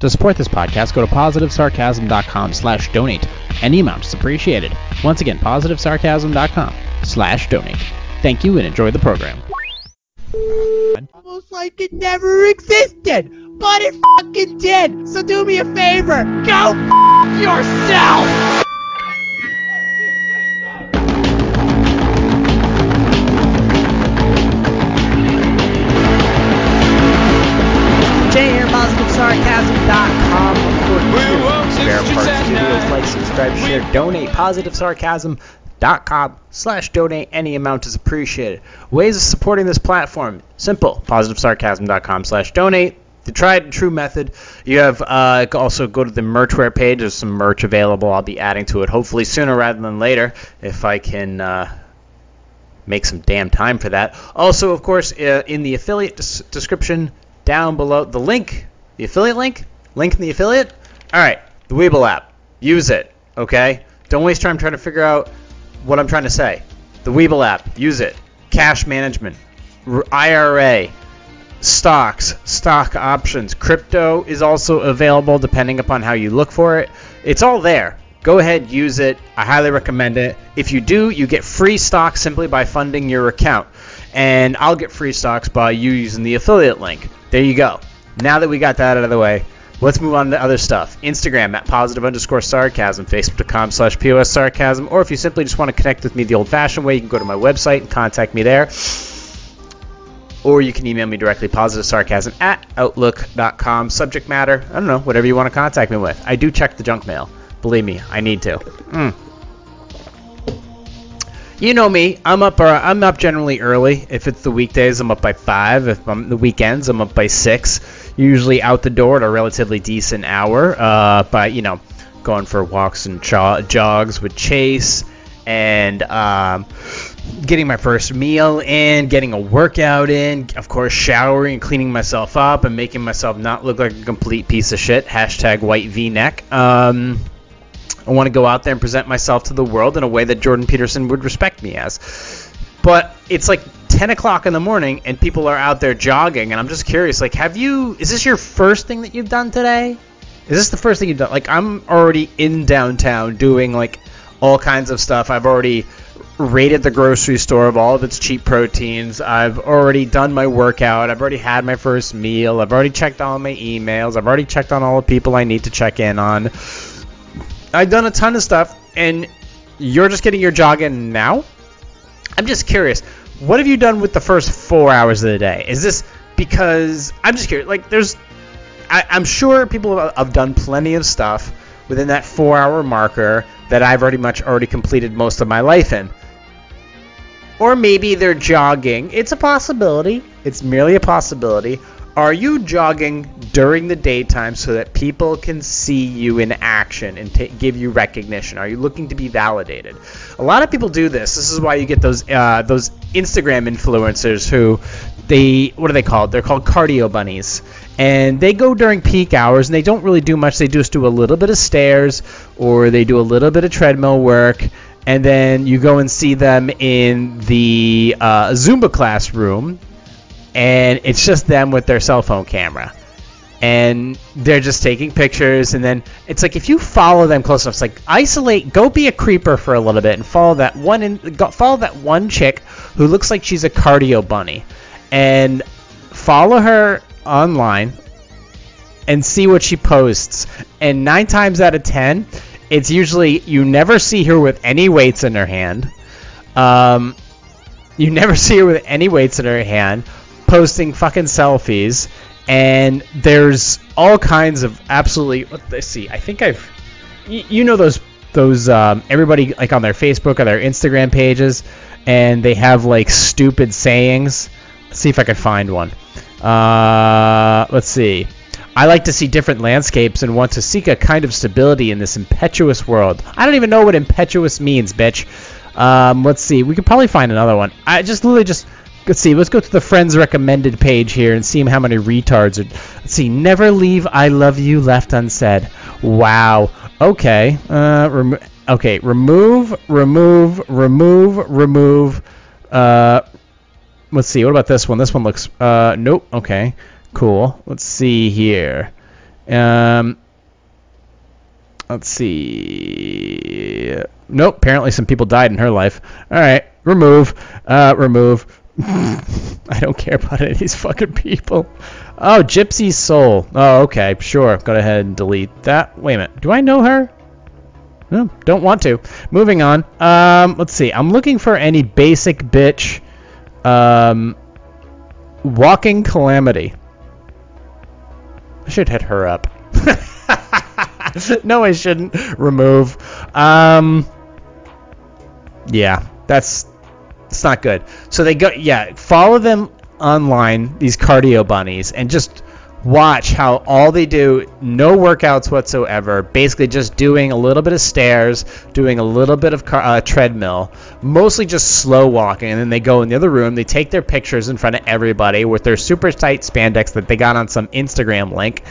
To support this podcast, go to positivesarcasm.com slash donate. Any amount is appreciated. Once again, positivesarcasm.com slash donate. Thank you and enjoy the program. Almost like it never existed, but it fucking did. So do me a favor, go yourself. Subscribe, share, donate. PositiveSarcasm.com slash donate. Any amount is appreciated. Ways of supporting this platform. Simple. PositiveSarcasm.com slash donate. The tried and true method. You have uh, also go to the merchware page. There's some merch available. I'll be adding to it hopefully sooner rather than later if I can uh, make some damn time for that. Also, of course, uh, in the affiliate des- description down below, the link, the affiliate link, link in the affiliate. All right, the Webull app. Use it, okay? Don't waste time trying to figure out what I'm trying to say. The Webull app. Use it. Cash management, IRA, stocks, stock options. Crypto is also available depending upon how you look for it. It's all there. Go ahead, use it. I highly recommend it. If you do, you get free stocks simply by funding your account. And I'll get free stocks by you using the affiliate link. There you go. Now that we got that out of the way, let's move on to other stuff. Instagram at positive underscore sarcasm, Facebook.com slash POS sarcasm, or if you simply just want to connect with me the old fashioned way, you can go to my website and contact me there. Or you can email me directly, positive sarcasm at outlook.com. Subject matter, I don't know, whatever you want to contact me with. I do check the junk mail. Believe me, I need to. Mm. You know me. I'm up. Uh, I'm up generally early. If it's the weekdays, I'm up by five. If I'm the weekends, I'm up by six. Usually out the door at a relatively decent hour. Uh, by you know, going for walks and jo- jogs with Chase, and um, getting my first meal in, getting a workout in, of course, showering and cleaning myself up and making myself not look like a complete piece of shit. Hashtag white V-neck. Um, I want to go out there and present myself to the world in a way that Jordan Peterson would respect me as. But it's like 10 o'clock in the morning and people are out there jogging, and I'm just curious, like, have you, is this your first thing that you've done today? Is this the first thing you've done? Like, I'm already in downtown doing, like, all kinds of stuff. I've already raided the grocery store of all of its cheap proteins. I've already done my workout. I've already had my first meal. I've already checked all my emails. I've already checked on all the people I need to check in on. I've done a ton of stuff, and you're just getting your jog in now? I'm just curious. What have you done with the first four hours of the day? Is this because I'm just curious? Like, there's, I, I'm sure people have, have done plenty of stuff within that four-hour marker that I've already much already completed most of my life in. Or maybe they're jogging. It's a possibility. It's merely a possibility. Are you jogging during the daytime so that people can see you in action and ta give you recognition? Are you looking to be validated? A lot of people do this. This is why you get those uh, those Instagram influencers who they what are they called? They're called cardio bunnies, and they go during peak hours and they don't really do much. They just do a little bit of stairs or they do a little bit of treadmill work. And then you go and see them in the uh, Zumba classroom, and it's just them with their cell phone camera. And they're just taking pictures and then it's like if you follow them close enough it's like isolate go be a creeper for a little bit and follow that one in, follow that one chick who looks like she's a cardio bunny. And follow her online and see what she posts. And 9 times out of 10 it's usually you never see her with any weights in her hand. Um, you never see her with any weights in her hand posting fucking selfies, and there's all kinds of absolutely. Let's see. I think I've. You, know those those um, everybody like on their Facebook or their Instagram pages, and they have like stupid sayings. Let's see if I can find one. Uh, let's see. I like to see different landscapes and want to seek a kind of stability in this impetuous world. I don't even know what impetuous means, bitch. Um, let's see. We could probably find another one. I just literally just let's see. Let's go to the friends recommended page here and see how many retards are. Let's see. Never leave I love you left unsaid. Wow. Okay. Uh, remo- okay. Remove. Remove. Remove. Remove. Uh, let's see. What about this one? This one looks. Uh, nope. Okay. Cool. Let's see here. Um, let's see. Nope. Apparently, some people died in her life. All right. Remove. Uh, remove. I don't care about any of these fucking people. Oh, Gypsy Soul. Oh, okay. Sure. Go ahead and delete that. Wait a minute. Do I know her? No, don't want to. Moving on. Um, let's see. I'm looking for any basic bitch. Um, walking calamity. I should hit her up. no, I shouldn't. Remove. Um, yeah, that's it's not good. So they go, yeah, follow them online, these cardio bunnies, and just watch how all they do, no workouts whatsoever, basically just doing a little bit of stairs, doing a little bit of car, uh, treadmill, mostly just slow walking, and then they go in the other room, they take their pictures in front of everybody with their super tight spandex that they got on some Instagram link,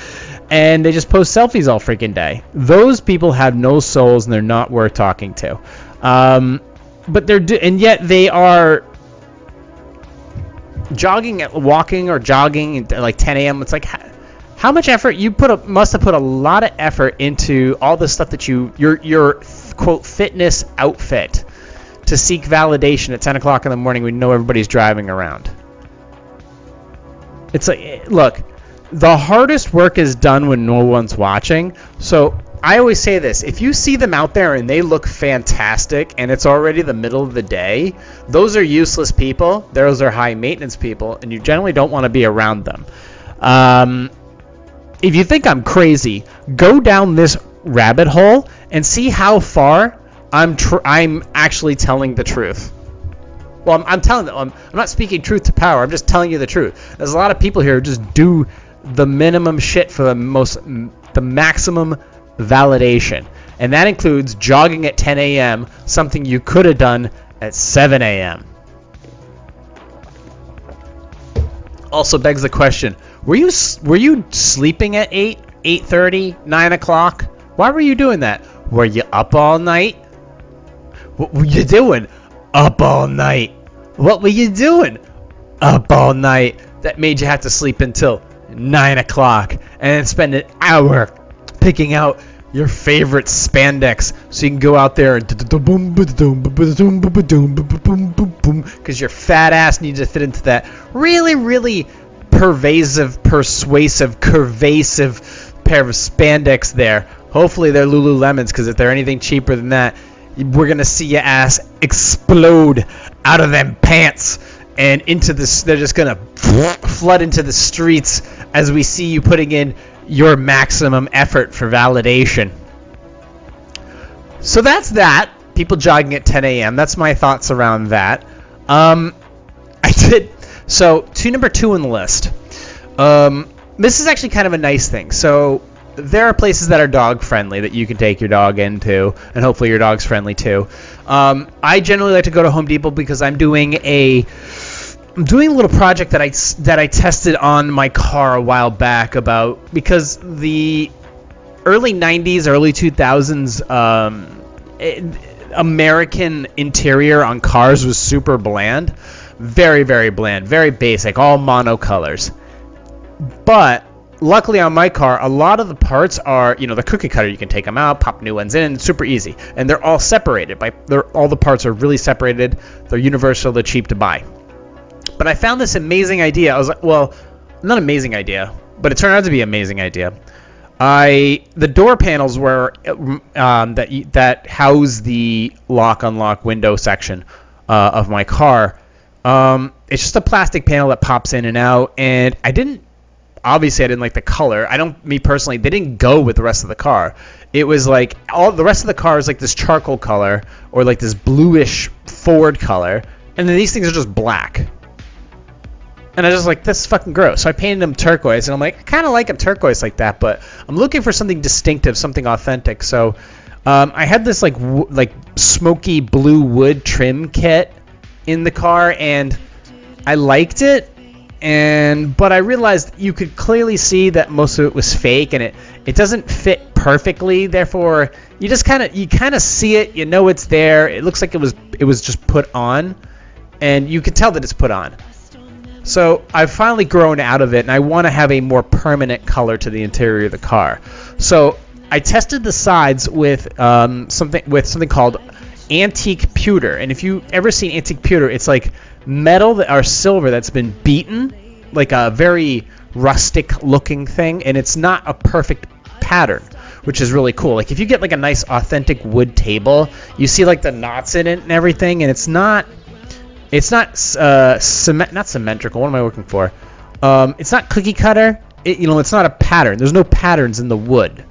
and they just post selfies all freaking day. Those people have no souls and they're not worth talking to. Um, but they're do- and yet they are jogging, walking or jogging at like 10 a.m. It's like how, much effort you put a, must have put a lot of effort into all the stuff that you your your quote fitness outfit to seek validation at 10 o'clock in the morning We know everybody's driving around. It's like eh, look, the hardest work is done when no one's watching. So I always say this if you see them out there and they look fantastic and it's already the middle of the day, those are useless people. Those are high maintenance people, and you generally don't want to be around them. Um, if you think I'm crazy, go down this rabbit hole and see how far I'm tr- I'm actually telling the truth. Well, I'm, I'm telling them. I'm, I'm not speaking truth to power. I'm just telling you the truth. There's a lot of people here who just do the minimum shit for the most, the maximum validation. And that includes jogging at 10 a.m., something you could have done at 7 a.m. Also begs the question: Were you were you sleeping at 8, 8:30, 9 o'clock? Why were you doing that? Were you up all night? What were you doing? Up all night. What were you doing? Up all night. That made you have to sleep until 9 o'clock and spend an hour picking out your favorite spandex so you can go out there and because your fat ass needs to fit into that really really pervasive persuasive curvasive pair of spandex there. Hopefully they're lululemons because if they're anything cheaper than that we're gonna see your ass explode out of them pants and into this they're just gonna flood into the streets as we see you putting in your maximum effort for validation. So that's that. People jogging at 10 a.m. That's my thoughts around that. Um, I did. So, to number two on the list. Um, this is actually kind of a nice thing. So, there are places that are dog friendly that you can take your dog into, and hopefully your dog's friendly too. Um, I generally like to go to Home Depot because I'm doing a I'm doing a little project that I that I tested on my car a while back about because the early 90s, early 2000s um, it, American interior on cars was super bland, very very bland, very basic, all monocolors. But luckily on my car, a lot of the parts are, you know, the cookie cutter. You can take them out, pop new ones in, super easy, and they're all separated. By all the parts are really separated. They're universal. They're cheap to buy. But I found this amazing idea. I was like, well, not an amazing idea, but it turned out to be an amazing idea. I the door panels were um, that that house the lock unlock window section uh, of my car. Um, it's just a plastic panel that pops in and out, and I didn't. Obviously, I didn't like the color. I don't, me personally, they didn't go with the rest of the car. It was like all the rest of the car is like this charcoal color or like this bluish Ford color, and then these things are just black. And I was just like, this is fucking gross. So I painted them turquoise, and I'm like, I kind of like them turquoise like that, but I'm looking for something distinctive, something authentic. So um, I had this like w- like smoky blue wood trim kit in the car, and I liked it. And but I realized you could clearly see that most of it was fake, and it it doesn't fit perfectly. Therefore, you just kind of you kind of see it, you know it's there. It looks like it was it was just put on, and you could tell that it's put on. So I've finally grown out of it, and I want to have a more permanent color to the interior of the car. So I tested the sides with um, something with something called antique pewter. And if you ever seen antique pewter, it's like metal that or silver that's been beaten, like a very rustic looking thing, and it's not a perfect pattern, which is really cool. Like if you get like a nice authentic wood table, you see like the knots in it and everything, and it's not it's not uh cement not symmetrical. What am I looking for? Um, it's not cookie cutter. It, you know, it's not a pattern. There's no patterns in the wood.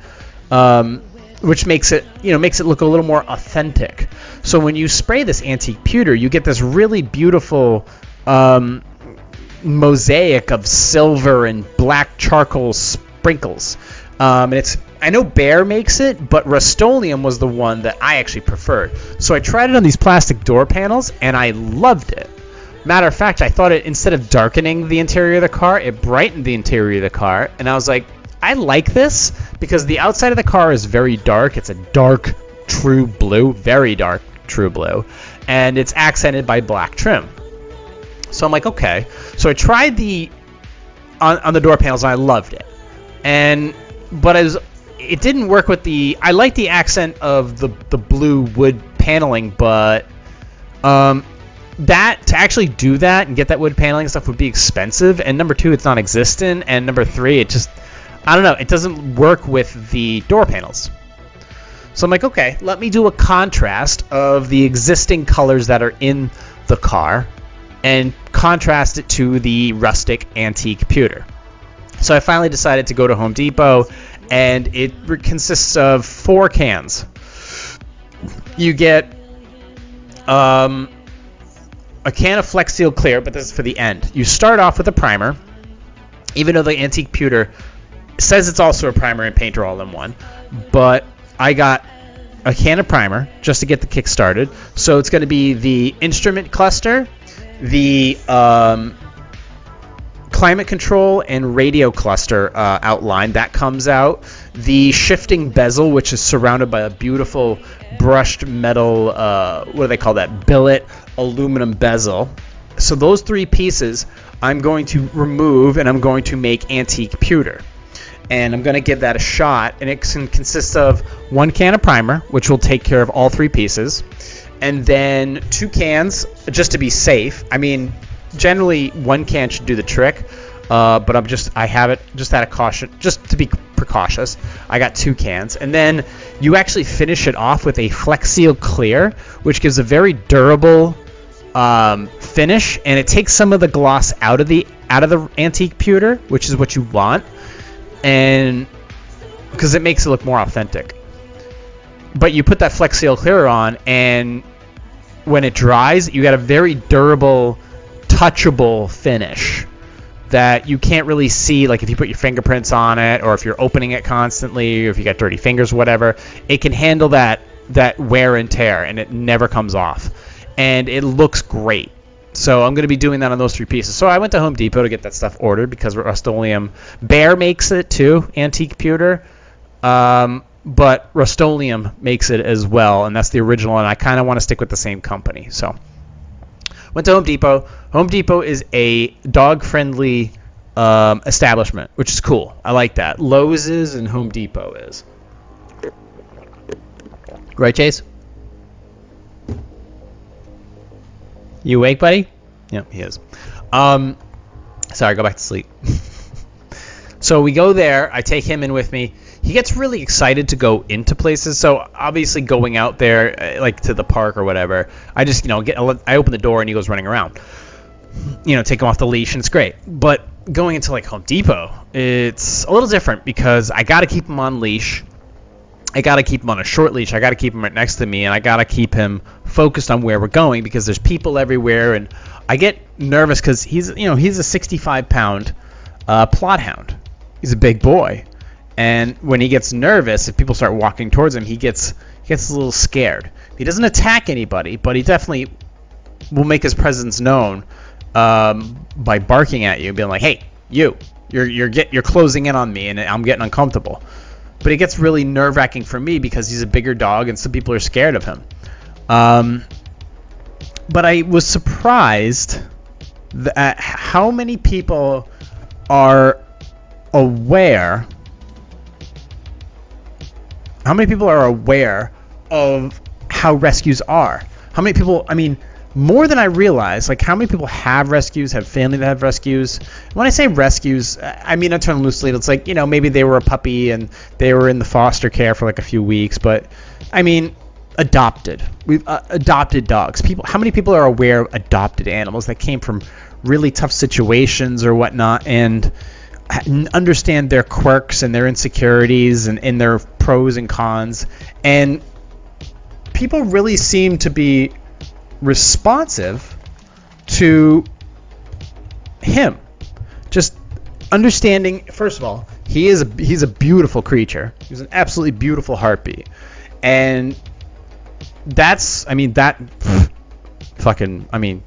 Um, which makes it you know makes it look a little more authentic. So when you spray this antique pewter, you get this really beautiful um, mosaic of silver and black charcoal sprinkles. Um, and it's I know Behr makes it, but Rust-Oleum was the one that I actually preferred. So I tried it on these plastic door panels, and I loved it. Matter of fact, I thought it instead of darkening the interior of the car, it brightened the interior of the car, and I was like, I like this because the outside of the car is very dark. It's a dark, true blue, very dark, true blue, and it's accented by black trim. So I'm like, okay. So I tried the on, on the door panels and I loved it. And but as it didn't work with the I like the accent of the the blue wood paneling, but um that to actually do that and get that wood paneling stuff would be expensive and number 2 it's non-existent and number 3 it just I don't know, it doesn't work with the door panels. So I'm like, okay, let me do a contrast of the existing colors that are in the car and contrast it to the rustic antique pewter. So I finally decided to go to Home Depot, and it consists of four cans. You get um, a can of Flex Seal Clear, but this is for the end. You start off with a primer, even though the antique pewter says it's also a primer and painter all in one, but I got a can of primer just to get the kick started. So it's going to be the instrument cluster, the um, climate control and radio cluster uh, outline that comes out, the shifting bezel, which is surrounded by a beautiful brushed metal, uh, what do they call that? Billet aluminum bezel. So those three pieces I'm going to remove and I'm going to make antique pewter and I'm going to give that a shot. And it can consist of one can of primer, which will take care of all three pieces, and then two cans just to be safe. I mean, generally one can should do the trick, uh, but I'm just I have it just out of caution, just to be precautious. I got two cans, and then you actually finish it off with a Flex Seal Clear, which gives a very durable um, finish, and it takes some of the gloss out of the out of the antique pewter, which is what you want and because it makes it look more authentic. But you put that Flex Seal Clear on, and when it dries, you got a very durable, touchable finish that you can't really see. Like if you put your fingerprints on it, or if you're opening it constantly, or if you got dirty fingers, whatever, it can handle that that wear and tear, and it never comes off, and it looks great. So I'm going to be doing that on those three pieces. So I went to Home Depot to get that stuff ordered because Rust-Oleum Behr makes it too, antique pewter. Um, but Rust-Oleum makes it as well, and that's the original. And I kind of want to stick with the same company. So went to Home Depot. Home Depot is a dog-friendly um, establishment, which is cool. I like that. Lowe's is and Home Depot is. Right, Chase? You awake, buddy? Yep, he is. Um, sorry, go back to sleep. so we go there. I take him in with me. He gets really excited to go into places. So obviously, going out there, uh, like to the park or whatever, I just you know get I open the door and he goes running around. You know, take him off the leash and it's great. But going into like Home Depot, it's a little different because I got to keep him on leash. I got to keep him on a short leash. I got to keep him right next to me, and I got to keep him focused on where we're going because there's people everywhere, and I get nervous because he's you know he's a 65 pound uh, Plott hound. He's a big boy, and when he gets nervous, if people start walking towards him, he gets he gets a little scared. He doesn't attack anybody, but he definitely will make his presence known um, by barking at you, being like, "Hey, you, you're you're get you're closing in on me, and I'm getting uncomfortable." But it gets really nerve wracking for me because he's a bigger dog, and some people are scared of him. Um, but I was surprised uh, how many people are aware how many people are aware of how rescues are? How many people i mean more than i realize like how many people have rescues have family that have rescues? When i say rescues i mean i turn loosely it's like you know maybe they were a puppy and they were in the foster care for like a few weeks but i mean adopted. We've uh, adopted dogs. People how many people are aware of adopted animals that came from really tough situations or whatnot? And understand their quirks and their insecurities and, and their pros and cons. And people really seem to be responsive to him. Just understanding, first of all, he is a, he's a beautiful creature. He's an absolutely beautiful heartbeat. And that's, I mean, that fucking, I mean,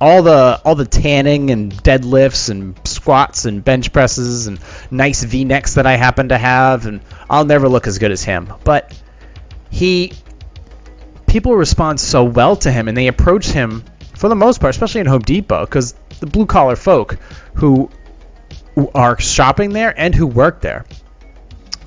all the all the tanning and deadlifts and squats and bench presses and nice V-necks that I happen to have, and I'll never look as good as him. But he, people respond so well to him, and they approach him for the most part, especially in Home Depot, because the blue collar folk who, who are shopping there and who work there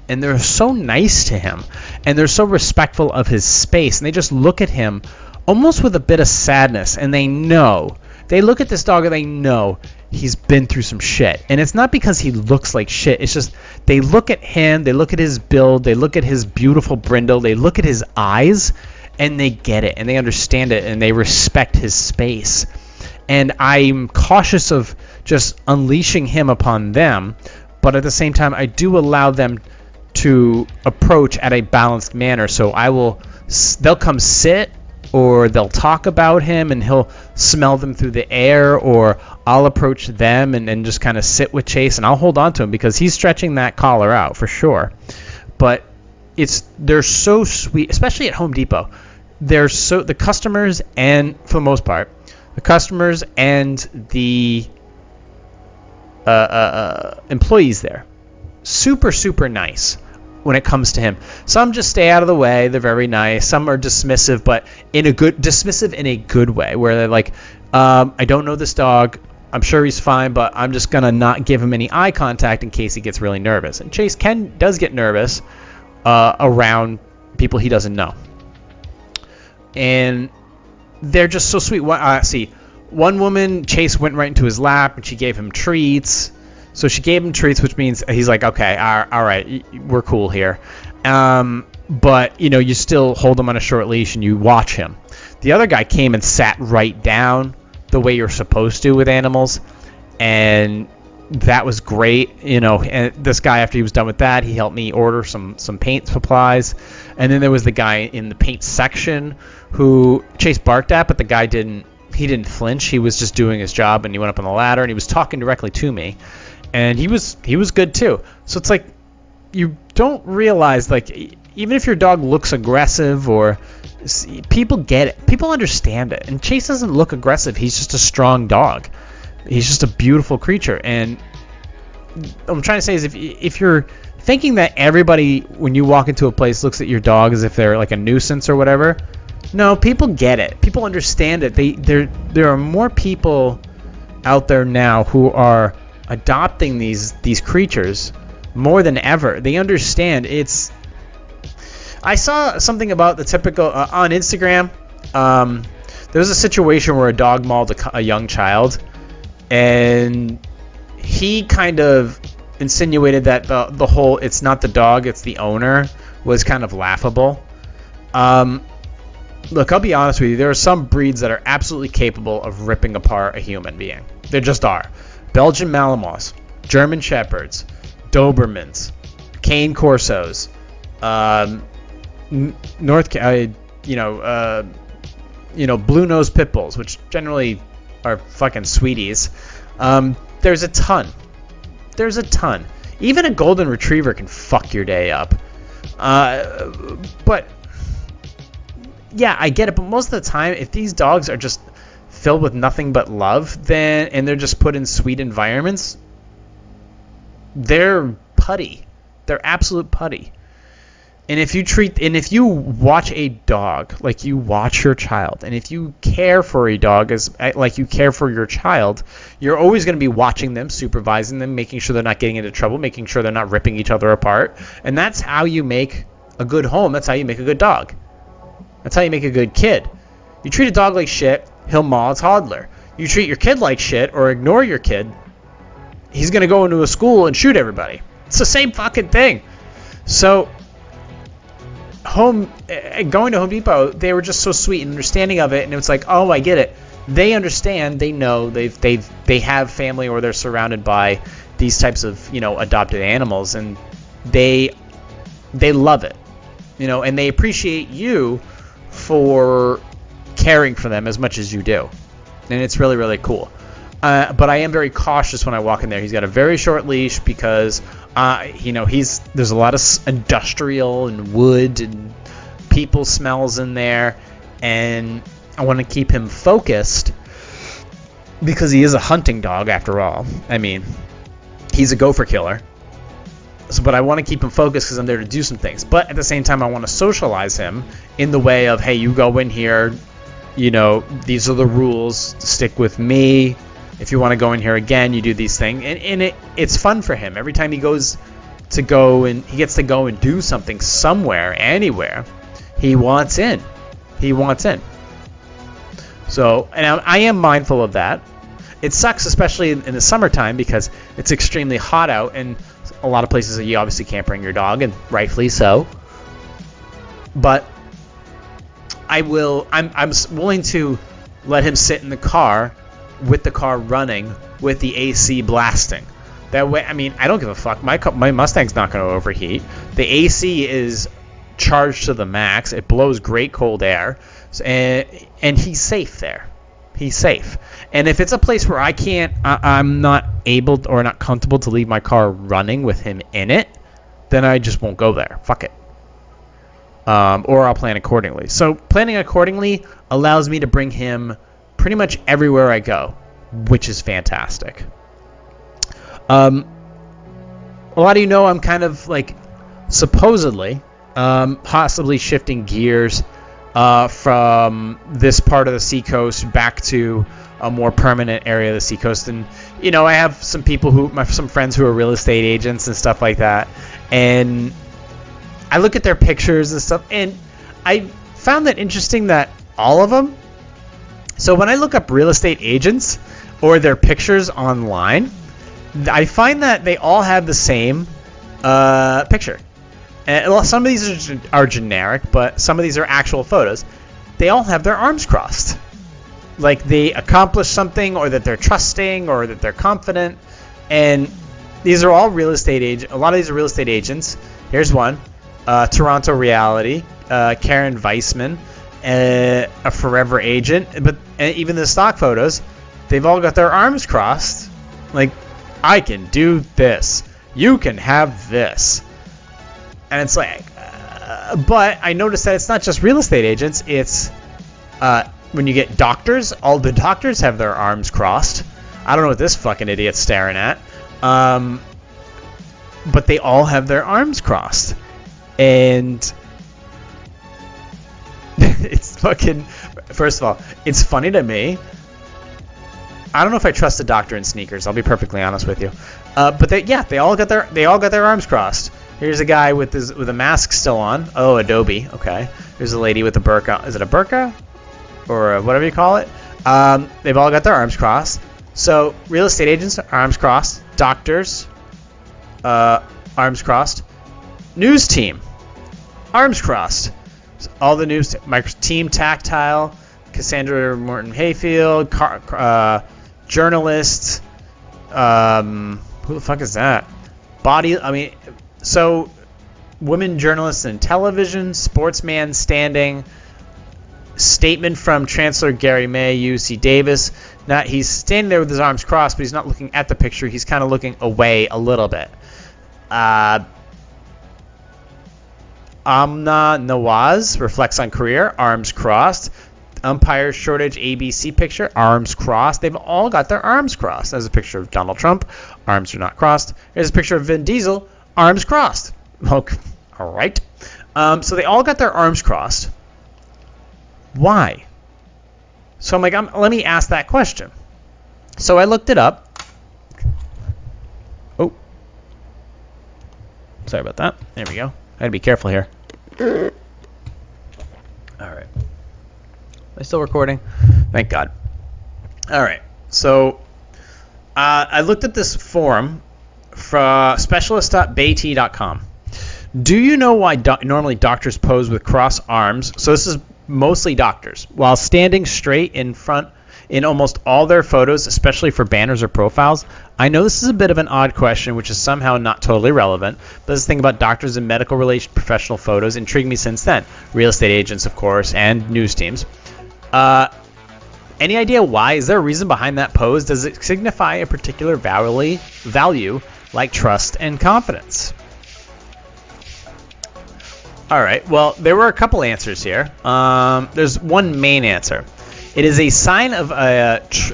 and they're so nice to him and they're so respectful of his space and they just look at him almost with a bit of sadness, and they know. They look at this dog and they know he's been through some shit. And it's not because he looks like shit. It's just they look at him, they look at his build, they look at his beautiful brindle, they look at his eyes, and they get it and they understand it and they respect his space. And I'm cautious of just unleashing him upon them, but at the same time, I do allow them to approach at a balanced manner. So I will, they'll come sit or they'll talk about him and he'll smell them through the air, or I'll approach them and, and just kind of sit with Chase and I'll hold on to him because he's stretching that collar out for sure. But it's they're so sweet, especially at Home Depot. They're so the customers and for the most part, the customers and the uh, uh, uh, employees there, super super nice when it comes to him. Some just stay out of the way. They're very nice. Some are dismissive, but in a good dismissive in a good way, where they're like, um, I don't know this dog. I'm sure he's fine, but I'm just gonna not give him any eye contact in case he gets really nervous. And Chase Ken does get nervous uh, around people he doesn't know, and they're just so sweet. What, uh, see, one woman Chase went right into his lap and she gave him treats. So she gave him treats, which means he's like, okay, all right, we're cool here. Um, but you know, you still hold him on a short leash and you watch him. The other guy came and sat right down the way you're supposed to with animals, and that was great. You know, and this guy after he was done with that, he helped me order some some paint supplies, and then there was the guy in the paint section who Chase barked at, but the guy didn't. He didn't flinch. He was just doing his job, and he went up on the ladder and he was talking directly to me and he was he was good too. So it's like you don't realize like even if your dog looks aggressive or people get it, people understand it. And Chase doesn't look aggressive. He's just a strong dog. He's just a beautiful creature. And I'm trying to say is if if you're thinking that everybody when you walk into a place looks at your dog as if they're like a nuisance or whatever, no, people get it. People understand it. They there there are more people out there now who are adopting these these creatures more than ever. They understand it's. I saw something about the typical uh, on Instagram. Um, there was a situation where a dog mauled a, a young child, and he kind of insinuated that the the whole it's not the dog, it's the owner was kind of laughable. Um, look, I'll be honest with you. There are some breeds that are absolutely capable of ripping apart a human being. There just are. Belgian Malinois, German Shepherds, Dobermans, Cane Corsos, um, North, uh, you know, uh, you know, blue nose pit bulls, which generally are fucking sweeties. Um, there's a ton. There's a ton. Even a golden retriever can fuck your day up. Uh, but yeah, I get it. But most of the time, if these dogs are just filled with nothing but love, then and they're just put in sweet environments, they're putty. They're absolute putty. And if you treat and if you watch a dog like you watch your child, and if you care for a dog as eh, like you care for your child, you're always going to be watching them, supervising them, making sure they're not getting into trouble, making sure they're not ripping each other apart. And that's how you make a good home. That's how you make a good dog. That's how you make a good kid. You treat a dog like shit, he'll maul a toddler. You treat your kid like shit or ignore your kid, he's going to go into a school and shoot everybody. It's the same fucking thing. So home eh, going to Home Depot, they were just so sweet and understanding of it, and it was like, oh, I get it. They understand, they know, they've they've they have family or they're surrounded by these types of you know adopted animals, and they they love it, you know, and they appreciate you for caring for them as much as you do, and it's really really cool. Uh, but I am very cautious when I walk in there. He's got a very short leash because, uh, you know, he's there's a lot of industrial and wood and people smells in there, and I want to keep him focused because he is a hunting dog after all. I mean, he's a gopher killer. So, but I want to keep him focused because I'm there to do some things. But at the same time, I want to socialize him in the way of, hey, you go in here, you know, these are the rules. Stick with me if you want to go in here again, you do these things, and, and it it's fun for him every time he goes to go and he gets to go and do something somewhere, anywhere. He wants in. He wants in. So, and I, I am mindful of that. It sucks, especially in, in the summertime, because it's extremely hot out, and a lot of places you obviously can't bring your dog, and rightfully so. But I will. I'm I'm willing to let him sit in the car with the car running with the AC blasting. That way, I mean, I don't give a fuck. My my Mustang's not going to overheat. The AC is charged to the max. It blows great cold air, and eh, and he's safe there. He's safe. And if it's a place where I can't, I, am not able or not comfortable to leave my car running with him in it, then I just won't go there. Fuck it. Um, or I'll plan accordingly. So planning accordingly allows me to bring him pretty much everywhere I go, which is fantastic. Um, a lot of you know I'm kind of like supposedly um, possibly shifting gears uh, from this part of the seacoast back to a more permanent area of the seacoast. And you know, I have some people who, my some friends who are real estate agents and stuff like that, and I look at their pictures and stuff, and I found that interesting that all of them so when I look up real estate agents or their pictures online, I find that they all have the same uh, picture. And well, some of these are, are generic, but some of these are actual photos. They all have their arms crossed, like they accomplished something, or that they're trusting, or that they're confident. And these are all real estate agents. A lot of these are real estate agents. Here's one: uh, Toronto Reality, uh, Karen Weissman a, a forever agent, but even the stock photos, they've all got their arms crossed. Like, I can do this. You can have this. And it's like, uh, but I noticed that it's not just real estate agents. It's uh, when you get doctors, all the doctors have their arms crossed. I don't know what this fucking idiot's staring at. Um, but they all have their arms crossed. And it's fucking. First of all, it's funny to me. I don't know if I trust the doctor in sneakers. I'll be perfectly honest with you. Uh, but they, yeah, they all got their they all got their arms crossed. Here's a guy with his with a mask still on. Oh, Adobe. Okay. Here's a lady with a burqa. Is it a burqa or a, whatever you call it? Um, they've all got their arms crossed. So real estate agents, arms crossed. Doctors, uh, arms crossed. News team, arms crossed all the news, team tactile, Cassandra Morton Hayfield, car, uh, journalists. Um, who the fuck is that? Body. I mean, so women journalists in television, sportsman standing. Statement from Chancellor Gary May, UC Davis. Now he's standing there with his arms crossed, but he's not looking at the picture. He's kind of looking away a little bit. Uh, Amna Nawaz reflects on career, arms crossed. Umpire shortage ABC picture, arms crossed. They've all got their arms crossed. There's a picture of Donald Trump, arms are not crossed. There's a picture of Vin Diesel, arms crossed. Okay. All right. Um, so they all got their arms crossed. Why? So I'm like, I'm, let me ask that question. So I looked it up. Oh. Sorry about that. There we go. I gotta be careful here. All right. Am I still recording? Thank God. All right. So uh, I looked at this forum from specialist.bayt.com. Do you know why do- normally doctors pose with crossed arms? So this is mostly doctors while standing straight in front in almost all their photos, especially for banners or profiles. I know this is a bit of an odd question, which is somehow not totally relevant, but this thing about doctors and medical relation professional photos intrigued me since then. Real estate agents, of course, and news teams. Uh, any idea why? Is there a reason behind that pose? Does it signify a particular value, value like trust and confidence? All right. Well, there were a couple answers here. Um, there's one main answer. It is a sign of a uh, tr-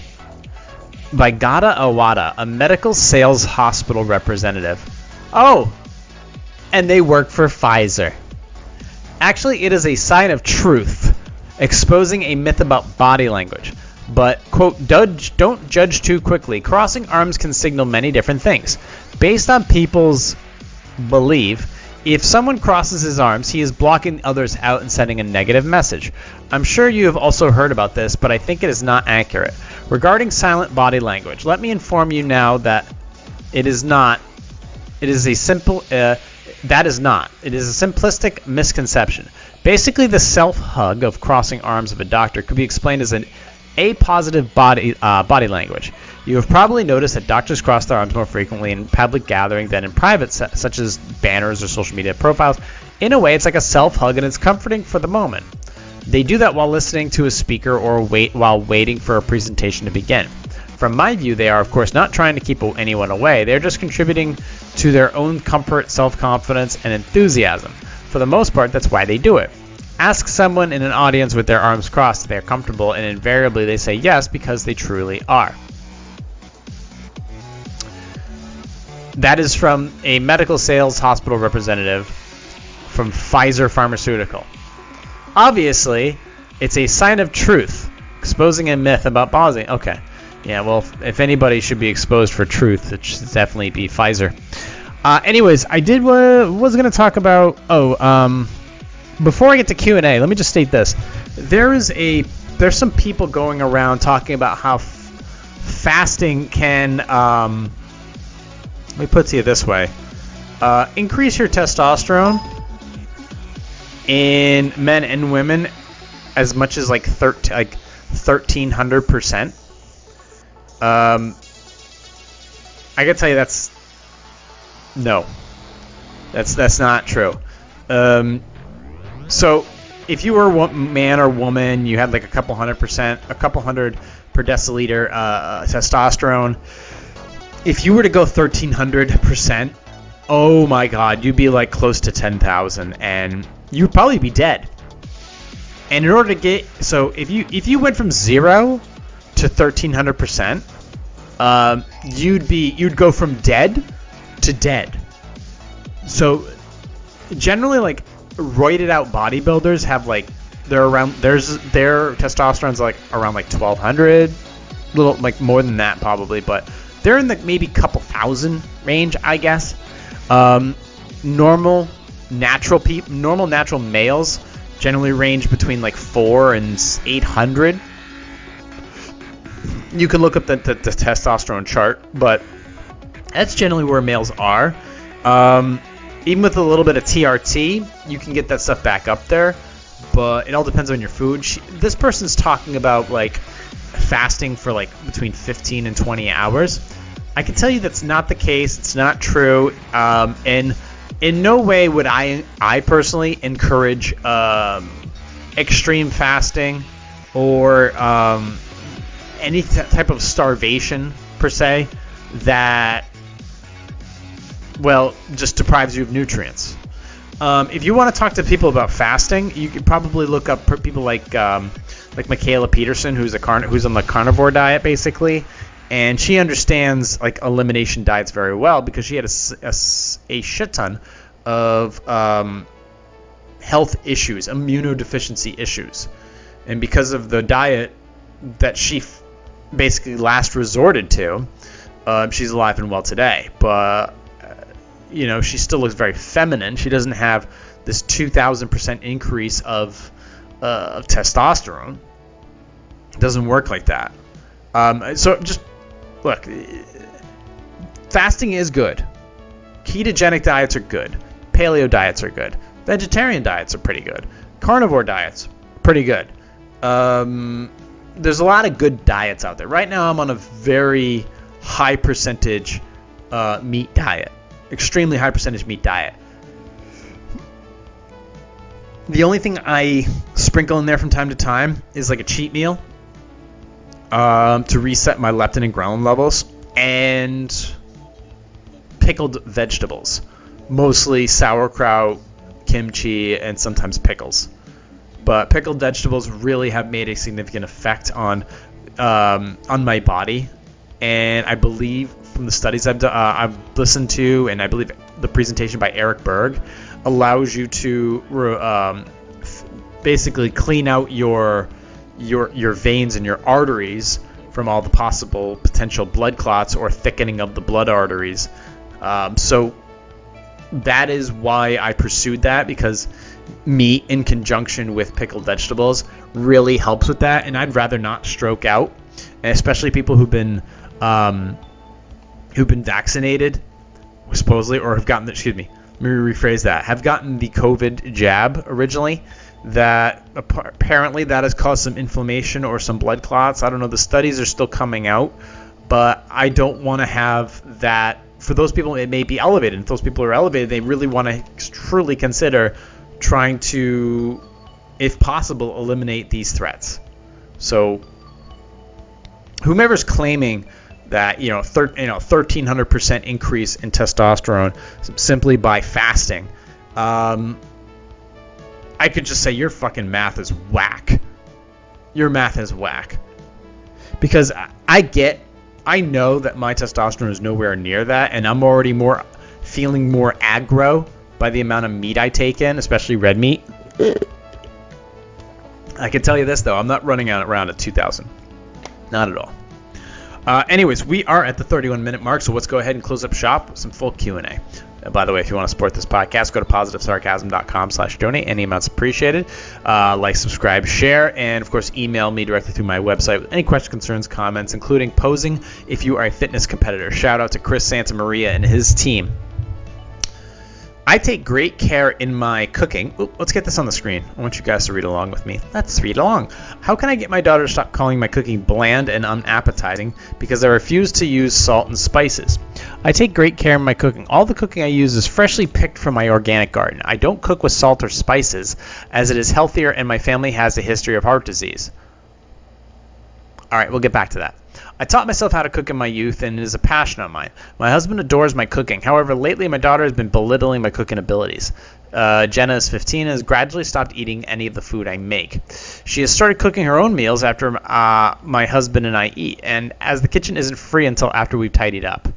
by Gata Awada, a medical sales hospital representative. Oh, and they work for Pfizer. Actually, it is a sign of truth, exposing a myth about body language. But, quote, don't judge too quickly. Crossing arms can signal many different things. Based on people's belief, if someone crosses his arms, he is blocking others out and sending a negative message. I'm sure you have also heard about this, but I think it is not accurate. Regarding silent body language, let me inform you now that it is not. It is a simple. Uh, that is not. It is a simplistic misconception. Basically, the self hug of crossing arms of a doctor could be explained as an a positive body uh, body language. You have probably noticed that doctors cross their arms more frequently in public gatherings than in private, such as banners or social media profiles. In a way, it's like a self hug, and it's comforting for the moment. They do that while listening to a speaker or wait while waiting for a presentation to begin. From my view, they are of course not trying to keep anyone away. They're just contributing to their own comfort, self-confidence, and enthusiasm. For the most part, that's why they do it. Ask someone in an audience with their arms crossed if they're comfortable, and invariably they say yes because they truly are. That is from a medical sales hospital representative from Pfizer Pharmaceutical. Obviously, it's a sign of truth, exposing a myth about pausing. Okay. Yeah, well, if anybody should be exposed for truth, it should definitely be Pfizer. Uh, anyways, I did was going to talk about. Oh, um, before I get to Q and A, let me just state this: there is a there's some people going around talking about how f- fasting can. Um, let me put to you this way: uh, increase your testosterone in men and women as much as like 13 like 1300 percent. Um, I can tell you that's no, that's that's not true. Um, so if you were a man or woman, you had like a couple hundred percent, a couple hundred per deciliter uh, testosterone. If you were to go 1300 percent, oh my God, you'd be like close to 10,000, and you'd probably be dead. And in order to get so if you if you went from zero to 1300 percent, um, you'd be you'd go from dead to dead. So generally, like roided out bodybuilders have like they're around there's their testosterone's like around like 1200, little like more than that probably, but they're in the maybe couple thousand range, I guess. Um, normal natural people, normal natural males generally range between like four and 800. You can look up the, the, the testosterone chart, but that's generally where males are. Um, even with a little bit of TRT, you can get that stuff back up there, but it all depends on your food. She, this person's talking about like fasting for like between 15 and 20 hours. I can tell you that's not the case. It's not true. Um, and in no way would I, I personally encourage um, extreme fasting or um, any t- type of starvation per se that well just deprives you of nutrients. Um, if you want to talk to people about fasting, you could probably look up people like um, like Mikhaila Peterson, who's a carn- who's on the carnivore diet basically, and she understands like elimination diets very well because she had a, a, a shit ton of um, health issues, immunodeficiency issues. And because of the diet that she f- basically last resorted to, uh, she's alive and well today. But, you know, she still looks very feminine. She doesn't have this 2,000% increase of, uh, of testosterone. It doesn't work like that. Um, so just look, fasting is good. Ketogenic diets are good. Paleo diets are good. Vegetarian diets are pretty good. Carnivore diets, pretty good. Um, there's a lot of good diets out there. Right now, I'm on a very high percentage uh, meat diet, extremely high percentage meat diet. The only thing I sprinkle in there from time to time is like a cheat meal um, to reset my leptin and ghrelin levels, and pickled vegetables, mostly sauerkraut, kimchi, and sometimes pickles. But pickled vegetables really have made a significant effect on um, on my body, and I believe from the studies I've, uh, I've listened to, and I believe the presentation by Eric Berg allows you to um, basically clean out your your your veins and your arteries from all the possible potential blood clots or thickening of the blood arteries. Um, so that is why I pursued that because meat in conjunction with pickled vegetables really helps with that, and I'd rather not stroke out, especially people who've been um, who've been vaccinated, supposedly, or have gotten. the, Excuse me. Let me rephrase that. Have gotten the COVID jab originally that apparently that has caused some inflammation or some blood clots. I don't know. The studies are still coming out, but I don't want to have that. For those people, it may be elevated. If those people are elevated, they really want to truly consider trying to, if possible, eliminate these threats. So, whomever's claiming that you know, thir- you know, 1300% increase in testosterone simply by fasting. Um, I could just say your fucking math is whack. Your math is whack. Because I get, I know that my testosterone is nowhere near that, and I'm already more feeling more aggro by the amount of meat I take in, especially red meat. I can tell you this though, I'm not running out around at 2,000. Not at all. Uh, anyways, we are at the 31 minute mark, so let's go ahead and close up shop with some full Q&A. And by the way, if you want to support this podcast, go to positivesarcasm.com slash donate. Any amounts appreciated. Uh, like, subscribe, share, and of course, email me directly through my website with any questions, concerns, comments, including posing if you are a fitness competitor. Shout out to Chris Santa Maria and his team. I take great care in my cooking. Let's get this on the screen. I want you guys to read along with me. Let's read along. How can I get my daughter to stop calling my cooking bland and unappetizing because I refuse to use salt and spices? I take great care in my cooking. All the cooking I use is freshly picked from my organic garden. I don't cook with salt or spices as it is healthier and my family has a history of heart disease. All right, we'll get back to that. I taught myself how to cook in my youth, and it is a passion of mine. My husband adores my cooking. However, lately my daughter has been belittling my cooking abilities. Uh, Jenna is 15 and has gradually stopped eating any of the food I make. She has started cooking her own meals after uh, my husband and I eat, and as the kitchen isn't free until after we've tidied up.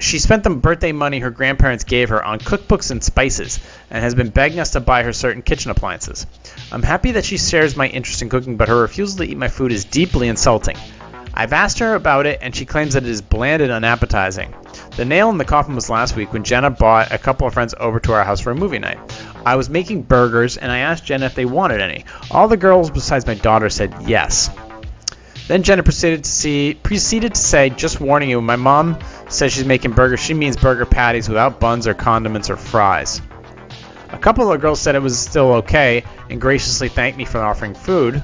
She spent the birthday money her grandparents gave her on cookbooks and spices, and has been begging us to buy her certain kitchen appliances. I'm happy that she shares my interest in cooking, but her refusal to eat my food is deeply insulting. I've asked her about it, and she claims that it is bland and unappetizing. The nail in the coffin was last week when Jenna brought a couple of friends over to our house for a movie night. I was making burgers, and I asked Jenna if they wanted any. All the girls besides my daughter said yes. Then Jenna proceeded to see proceeded to say, "Just warning you, my mom says she's making burgers. She means burger patties without buns or condiments or fries." A couple of girls said it was still okay and graciously thanked me for offering food.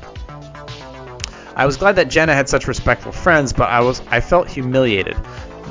I was glad that Jenna had such respectful friends, but I was I felt humiliated.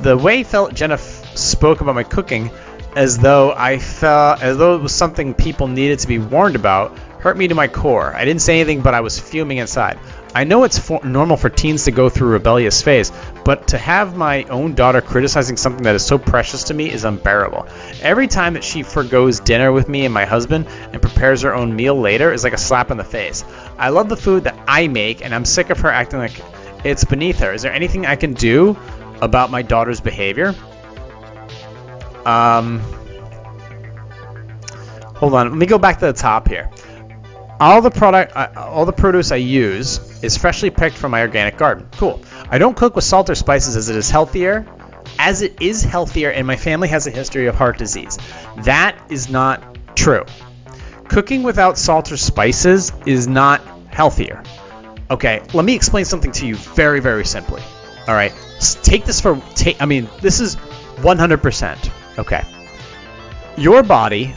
The way felt Jenna f- spoke about my cooking as though I felt as though it was something people needed to be warned about hurt me to my core. I didn't say anything, but I was fuming inside. I know it's for, normal for teens to go through a rebellious phase, but to have my own daughter criticizing something that is so precious to me is unbearable. Every time that she forgoes dinner with me and my husband and prepares her own meal later is like a slap in the face. I love the food that I make, and I'm sick of her acting like it's beneath her. Is there anything I can do about my daughter's behavior? Um, hold on. Let me go back to the top here. All the product, uh, all the produce I use is freshly picked from my organic garden. Cool. I don't cook with salt or spices as it is healthier, as it is healthier, and my family has a history of heart disease. That is not true. Cooking without salt or spices is not healthier. Okay, let me explain something to you very, very simply. All right, take this for take. I mean, this is 100%. Okay, your body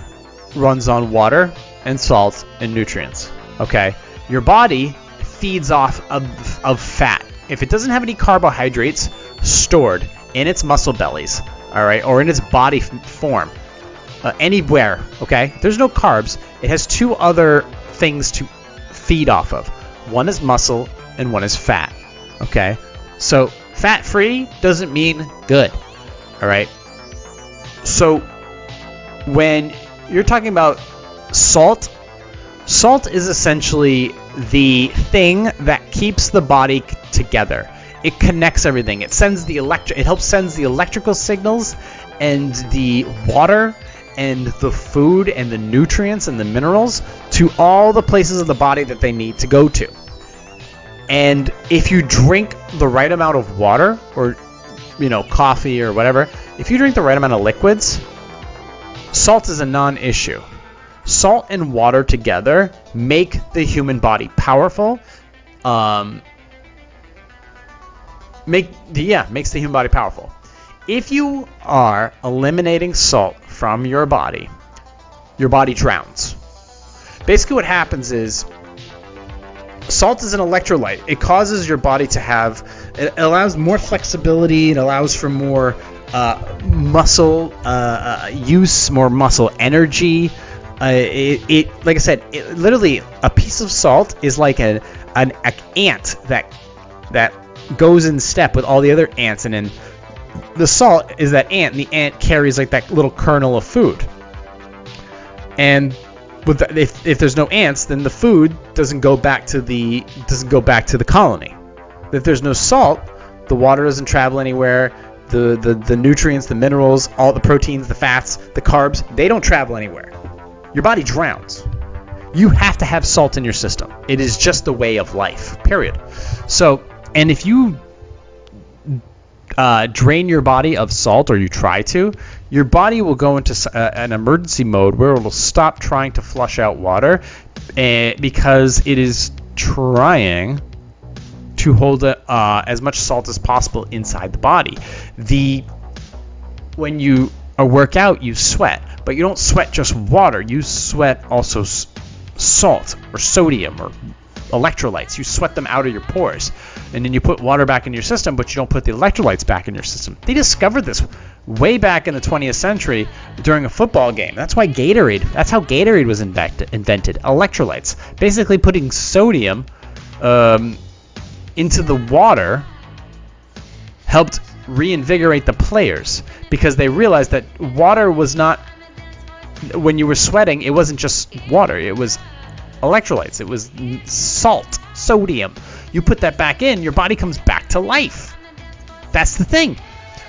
runs on water and salt and nutrients. Okay, your body feeds off of, of fat. If it doesn't have any carbohydrates stored in its muscle bellies, all right, or in its body form, uh, anywhere, okay, there's no carbs, it has two other things to feed off of. One is muscle and one is fat. Okay? So fat free doesn't mean good. All right? So when you're talking about salt, salt is essentially the thing that keeps the body together. It connects everything. It sends the it helps sends the electrical signals and the water and the food and the nutrients and the minerals to all the places of the body that they need to go to. And if you drink the right amount of water or you know, coffee or whatever, if you drink the right amount of liquids, salt is a non-issue. Salt and water together make the human body powerful. Um, make the yeah makes the human body powerful. If you are eliminating salt from your body, your body drowns. Basically, what happens is salt is an electrolyte. It causes your body to have, it allows more flexibility. It allows for more uh, muscle uh, uh, use, more muscle energy. Uh, it, it, like I said, it, literally a piece of salt is like an an, an ant that that goes in step with all the other ants, and then the salt is that ant, and the ant carries like that little kernel of food. And with the, if, if there's no ants, then the food doesn't go back to the doesn't go back to the colony. If there's no salt, the water doesn't travel anywhere. The, the the nutrients, the minerals, all the proteins, the fats, the carbs, they don't travel anywhere. Your body drowns. You have to have salt in your system. It is just the way of life. Period. So, and if you uh, drain your body of salt, or you try to, your body will go into uh, an emergency mode where it will stop trying to flush out water uh, because it is trying to hold uh, as much salt as possible inside the body. The when you uh, work out, you sweat, but you don't sweat just water. You sweat also salt or sodium or electrolytes. You sweat them out of your pores, and then you put water back in your system, but you don't put the electrolytes back in your system. They discovered this way back in the 20th century during a football game. That's why Gatorade. That's how Gatorade was invented. Invented electrolytes, basically putting sodium um, into the water helped reinvigorate the players because they realized that water was not when you were sweating it wasn't just water it was electrolytes it was salt sodium you put that back in your body comes back to life that's the thing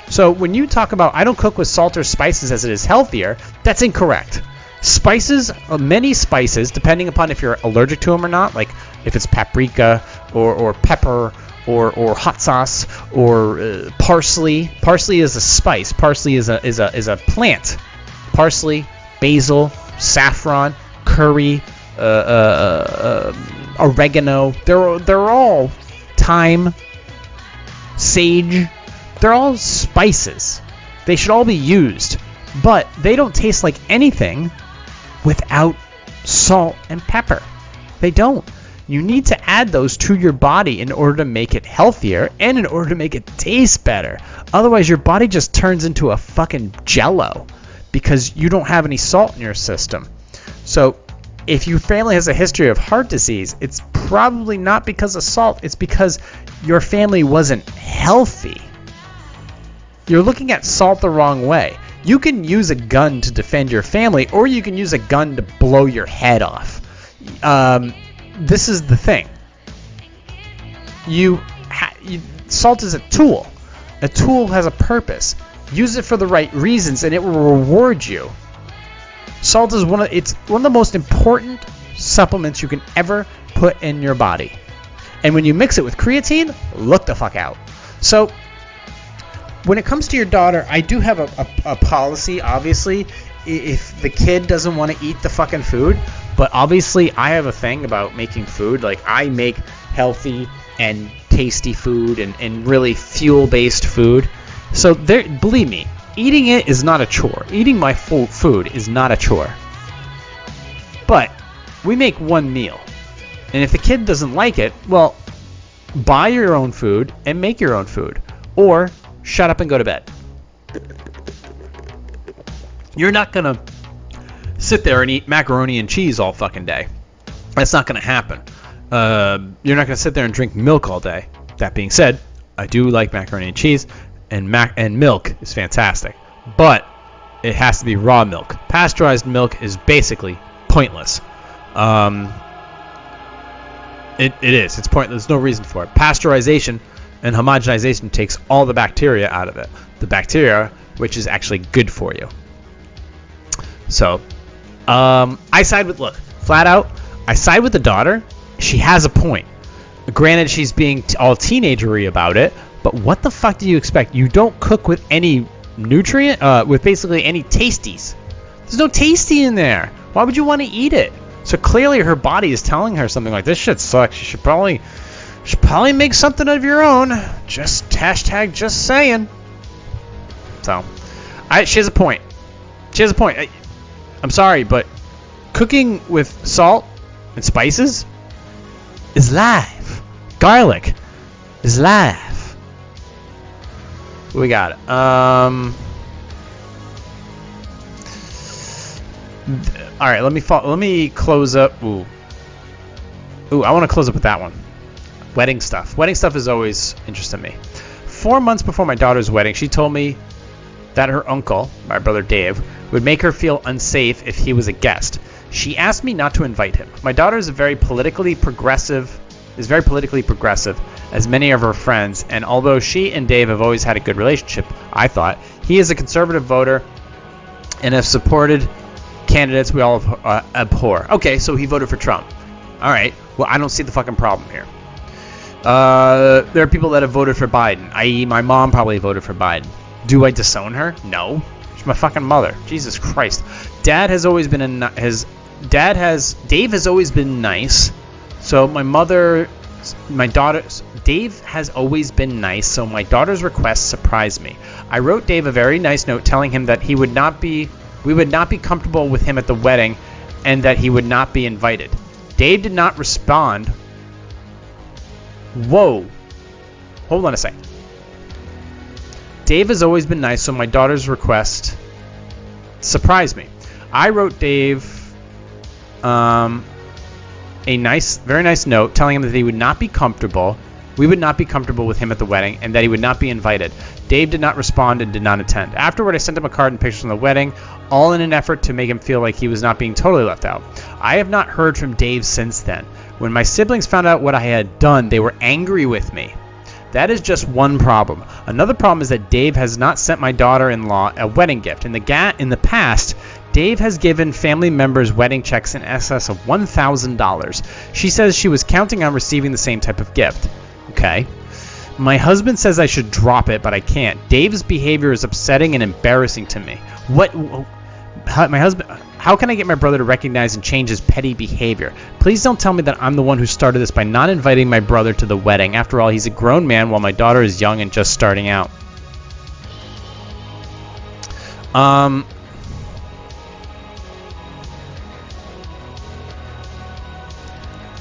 so when you talk about i don't cook with salt or spices as it is healthier that's incorrect spices uh, many spices depending upon if you're allergic to them or not like if it's paprika or, or pepper or, or hot sauce or uh, parsley. Parsley is a spice. Parsley is a is a is a plant. Parsley, basil, saffron, curry, uh, uh, uh, oregano. They're they're all thyme, sage. They're all spices. They should all be used, but they don't taste like anything without salt and pepper. They don't. You need to add those to your body in order to make it healthier and in order to make it taste better. Otherwise, your body just turns into a fucking jello because you don't have any salt in your system. So, if your family has a history of heart disease, it's probably not because of salt, it's because your family wasn't healthy. You're looking at salt the wrong way. You can use a gun to defend your family, or you can use a gun to blow your head off. Um, this is the thing. You, ha- you, salt is a tool. A tool has a purpose. Use it for the right reasons, and it will reward you. Salt is one of it's one of the most important supplements you can ever put in your body. And when you mix it with creatine, look the fuck out. So when it comes to your daughter, I do have a, a, a policy, obviously, if the kid doesn't want to eat the fucking food. But obviously, I have a thing about making food. Like, I make healthy and tasty food and, and really fuel based food. So, there, believe me, eating it is not a chore. Eating my full food is not a chore. But we make one meal. And if the kid doesn't like it, well, buy your own food and make your own food. Or shut up and go to bed. You're not going to sit there and eat macaroni and cheese all fucking day. That's not going to happen. Uh, you're not going to sit there and drink milk all day. That being said, I do like macaroni and cheese, and mac and milk is fantastic, but it has to be raw milk. Pasteurized milk is basically pointless. Um, it, it is. It's pointless. There's no reason for it. Pasteurization and homogenization takes all the bacteria out of it. The bacteria, which is actually good for you. So, um, I side with look flat out. I side with the daughter. She has a point. Granted, she's being t- all teenagery about it, but what the fuck do you expect? You don't cook with any nutrient, uh, with basically any tasties. There's no tasty in there. Why would you want to eat it? So clearly, her body is telling her something like this shit sucks. You should probably, should probably make something of your own. Just hashtag just saying. So, I she has a point. She has a point. I, I'm sorry, but cooking with salt and spices is live. Garlic is live. We got it. Um. All right, let me fo- let me close up. Ooh, ooh, I want to close up with that one. Wedding stuff. Wedding stuff is always interesting to me. Four months before my daughter's wedding, she told me that her uncle, my brother Dave, would make her feel unsafe if he was a guest. She asked me not to invite him. My daughter is a very politically progressive is very politically progressive, as many of her friends, and although she and Dave have always had a good relationship, I thought he is a conservative voter and have supported candidates we all uh, abhor. Okay, so he voted for Trump. All right. Well, I don't see the fucking problem here. Uh, there are people that have voted for Biden, i.e., my mom probably voted for Biden. Do I disown her? No. She's my fucking mother. Jesus Christ. Dad has always been a his dad has Dave has always been nice. So my mother, my daughter, Dave has always been nice. So my daughter's request surprised me. I wrote Dave a very nice note telling him that he would not be, we would not be comfortable with him at the wedding, and that he would not be invited. Dave did not respond. Whoa. Hold on a sec. Dave has always been nice, so my daughter's request surprised me. I wrote Dave um, a nice, very nice note telling him that he would not be comfortable. We would not be comfortable with him at the wedding, and that he would not be invited. Dave did not respond and did not attend. Afterward, I sent him a card and pictures from the wedding, all in an effort to make him feel like he was not being totally left out. I have not heard from Dave since then. When my siblings found out what I had done, they were angry with me. That is just one problem. Another problem is that Dave has not sent my daughter-in-law a wedding gift. In the ga- in the past, Dave has given family members wedding checks in excess of $1,000. She says she was counting on receiving the same type of gift. Okay. My husband says I should drop it, but I can't. Dave's behavior is upsetting and embarrassing to me. What my husband how can I get my brother to recognize and change his petty behavior? Please don't tell me that I'm the one who started this by not inviting my brother to the wedding. After all, he's a grown man while my daughter is young and just starting out. Um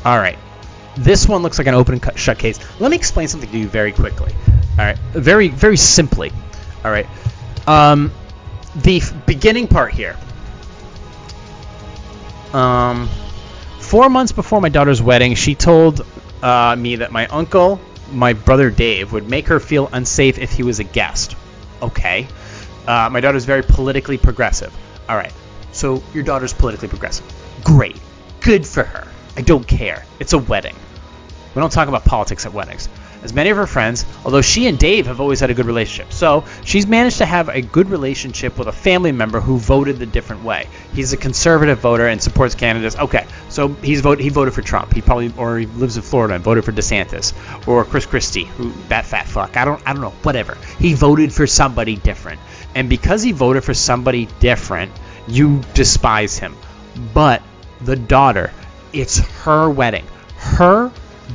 All right. This one looks like an open and cut, shut case. Let me explain something to you very quickly. All right. Very very simply. All right. Um the f- beginning part here. Um, four months before my daughter's wedding, she told uh, me that my uncle, my brother Dave, would make her feel unsafe if he was a guest. Okay. Uh, my daughter's very politically progressive. All right. So your daughter's politically progressive. Great. Good for her. I don't care. It's a wedding. We don't talk about politics at weddings. as many of her friends, although she and Dave have always had a good relationship. So she's managed to have a good relationship with a family member who voted the different way. He's a conservative voter and supports candidates. Okay, so he's vote he voted for Trump. He probably or he lives in Florida and voted for DeSantis or Chris Christie, who that fat fuck. I don't I don't know, whatever. He voted for somebody different. And because he voted for somebody different, you despise him. But the daughter, it's her wedding. Her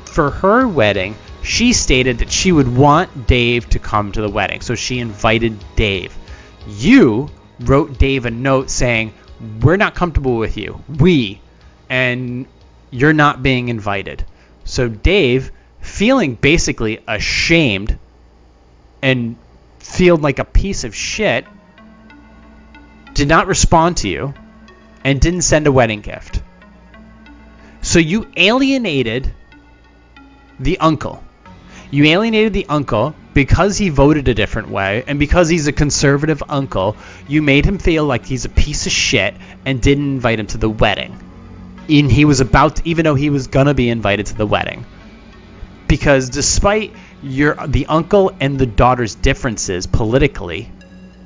for her wedding, she stated that she would want Dave to come to the wedding. So she invited Dave. You wrote Dave a note saying, "We're not comfortable with you. We and you're not being invited." So Dave, feeling basically ashamed and feeling like a piece of shit, did not respond to you and didn't send a wedding gift. So you alienated the uncle. You alienated the uncle because he voted a different way and because he's a conservative uncle. You made him feel like he's a piece of shit and didn't invite him to the wedding. And he was about to, even though he was gonna be invited to the wedding. Because despite your the uncle and the daughter's differences politically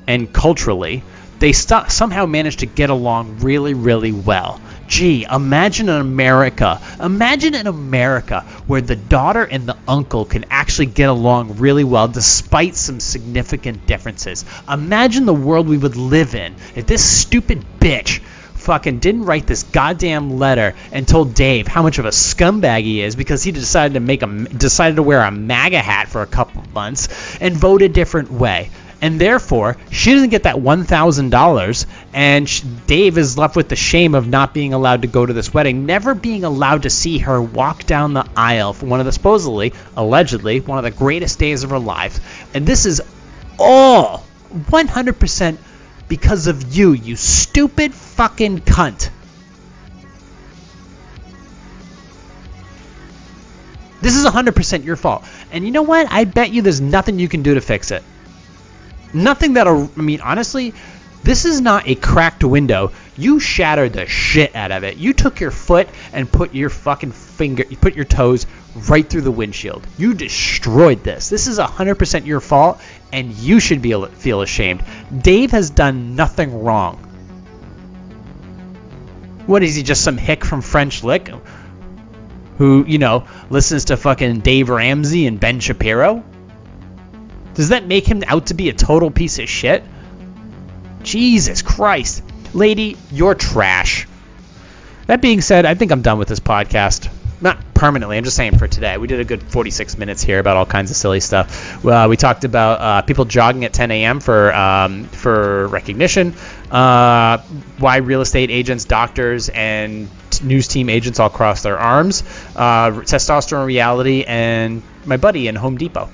and culturally, they st- somehow managed to get along really, really well. Gee, imagine an America. Imagine an America where the daughter and the uncle can actually get along really well despite some significant differences. Imagine the world we would live in if this stupid bitch fucking didn't write this goddamn letter and told Dave how much of a scumbag he is because he decided to make a decided to wear a MAGA hat for a couple months and vote a different way and therefore she doesn't get that $1,000, and she, Dave is left with the shame of not being allowed to go to this wedding, never being allowed to see her walk down the aisle for one of the supposedly, allegedly, one of the greatest days of her life. And this is all 100% because of you, you stupid fucking cunt. This is 100% your fault. And you know what? I bet you there's nothing you can do to fix it. Nothing that'll. I mean, honestly, this is not a cracked window. You shattered the shit out of it. You took your foot and put your fucking finger, you put your toes right through the windshield. You destroyed this. This is 100% your fault, and you should be feel ashamed. Dave has done nothing wrong. What is he, just some hick from French Lick? Who, you know, listens to fucking Dave Ramsey and Ben Shapiro? Does that make him out to be a total piece of shit? Jesus Christ. Lady, you're trash. That being said, I think I'm done with this podcast. Not permanently, I'm just saying for today. We did a good 46 minutes here about all kinds of silly stuff. Uh, we talked about uh, people jogging at 10 a.m. for um, for recognition, uh, why real estate agents, doctors, and news team agents all cross their arms, uh, testosterone reality, and my buddy in Home Depot.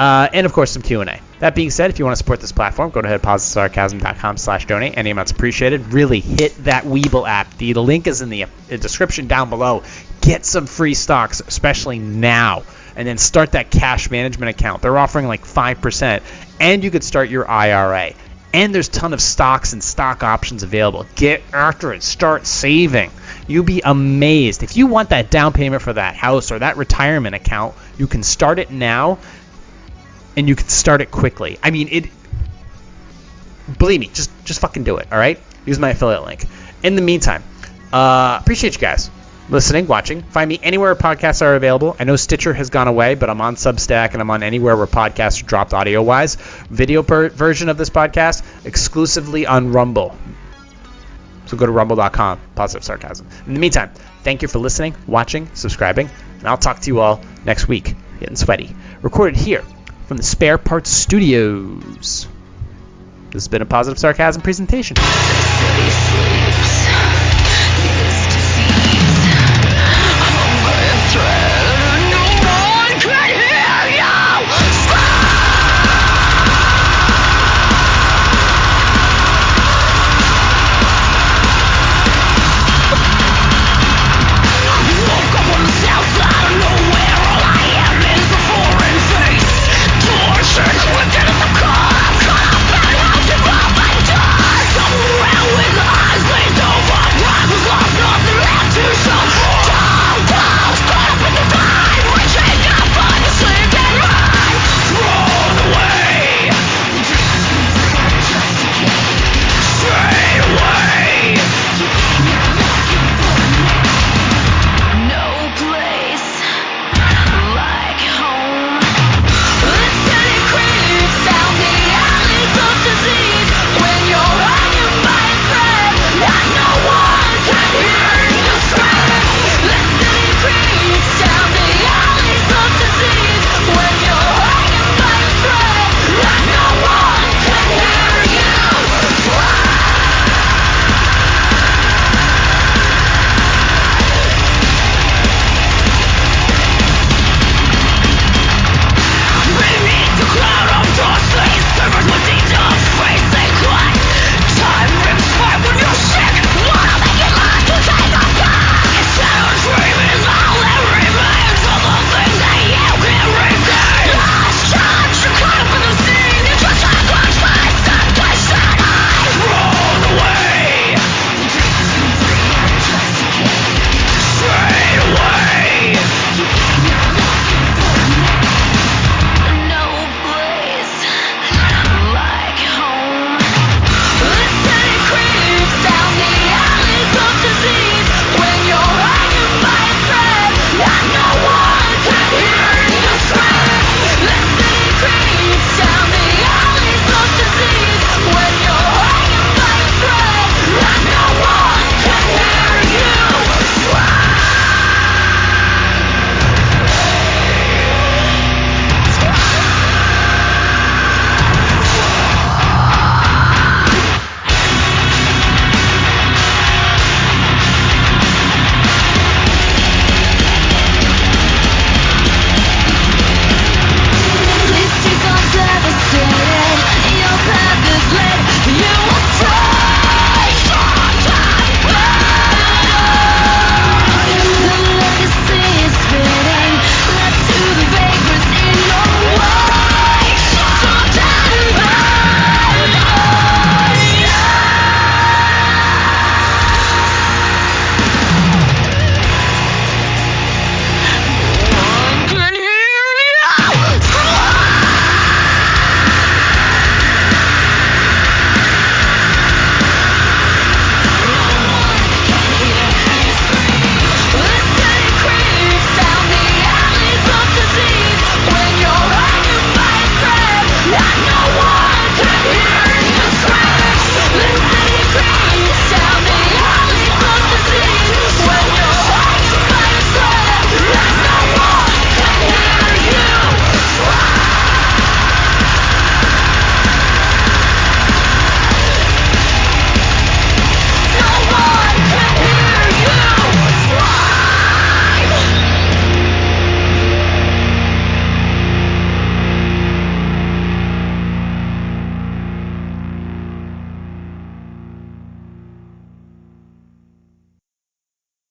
Uh, and of course some Q&A. That being said, if you want to support this platform, go to headpositivesarcasm.com slash donate. Any amount's appreciated. Really hit that Webull app. The, the link is in the, the description down below. Get some free stocks, especially now. And then start that cash management account. They're offering like 5%. And you could start your IRA. And there's a ton of stocks and stock options available. Get after it. Start saving. You'll be amazed. If you want that down payment for that house or that retirement account, you can start it now and you can start it quickly. I mean, it. Believe me, just just fucking do it. All right. Use my affiliate link. In the meantime, uh, appreciate you guys listening, watching. Find me anywhere podcasts are available. I know Stitcher has gone away, but I'm on Substack and I'm on anywhere where podcasts are dropped audio wise. Video per- version of this podcast exclusively on Rumble. So go to rumble.com, positive sarcasm. In the meantime, thank you for listening, watching, subscribing, and I'll talk to you all next week. Getting sweaty. Recorded here from the Spare Parts Studios. This has been a Positive Sarcasm presentation.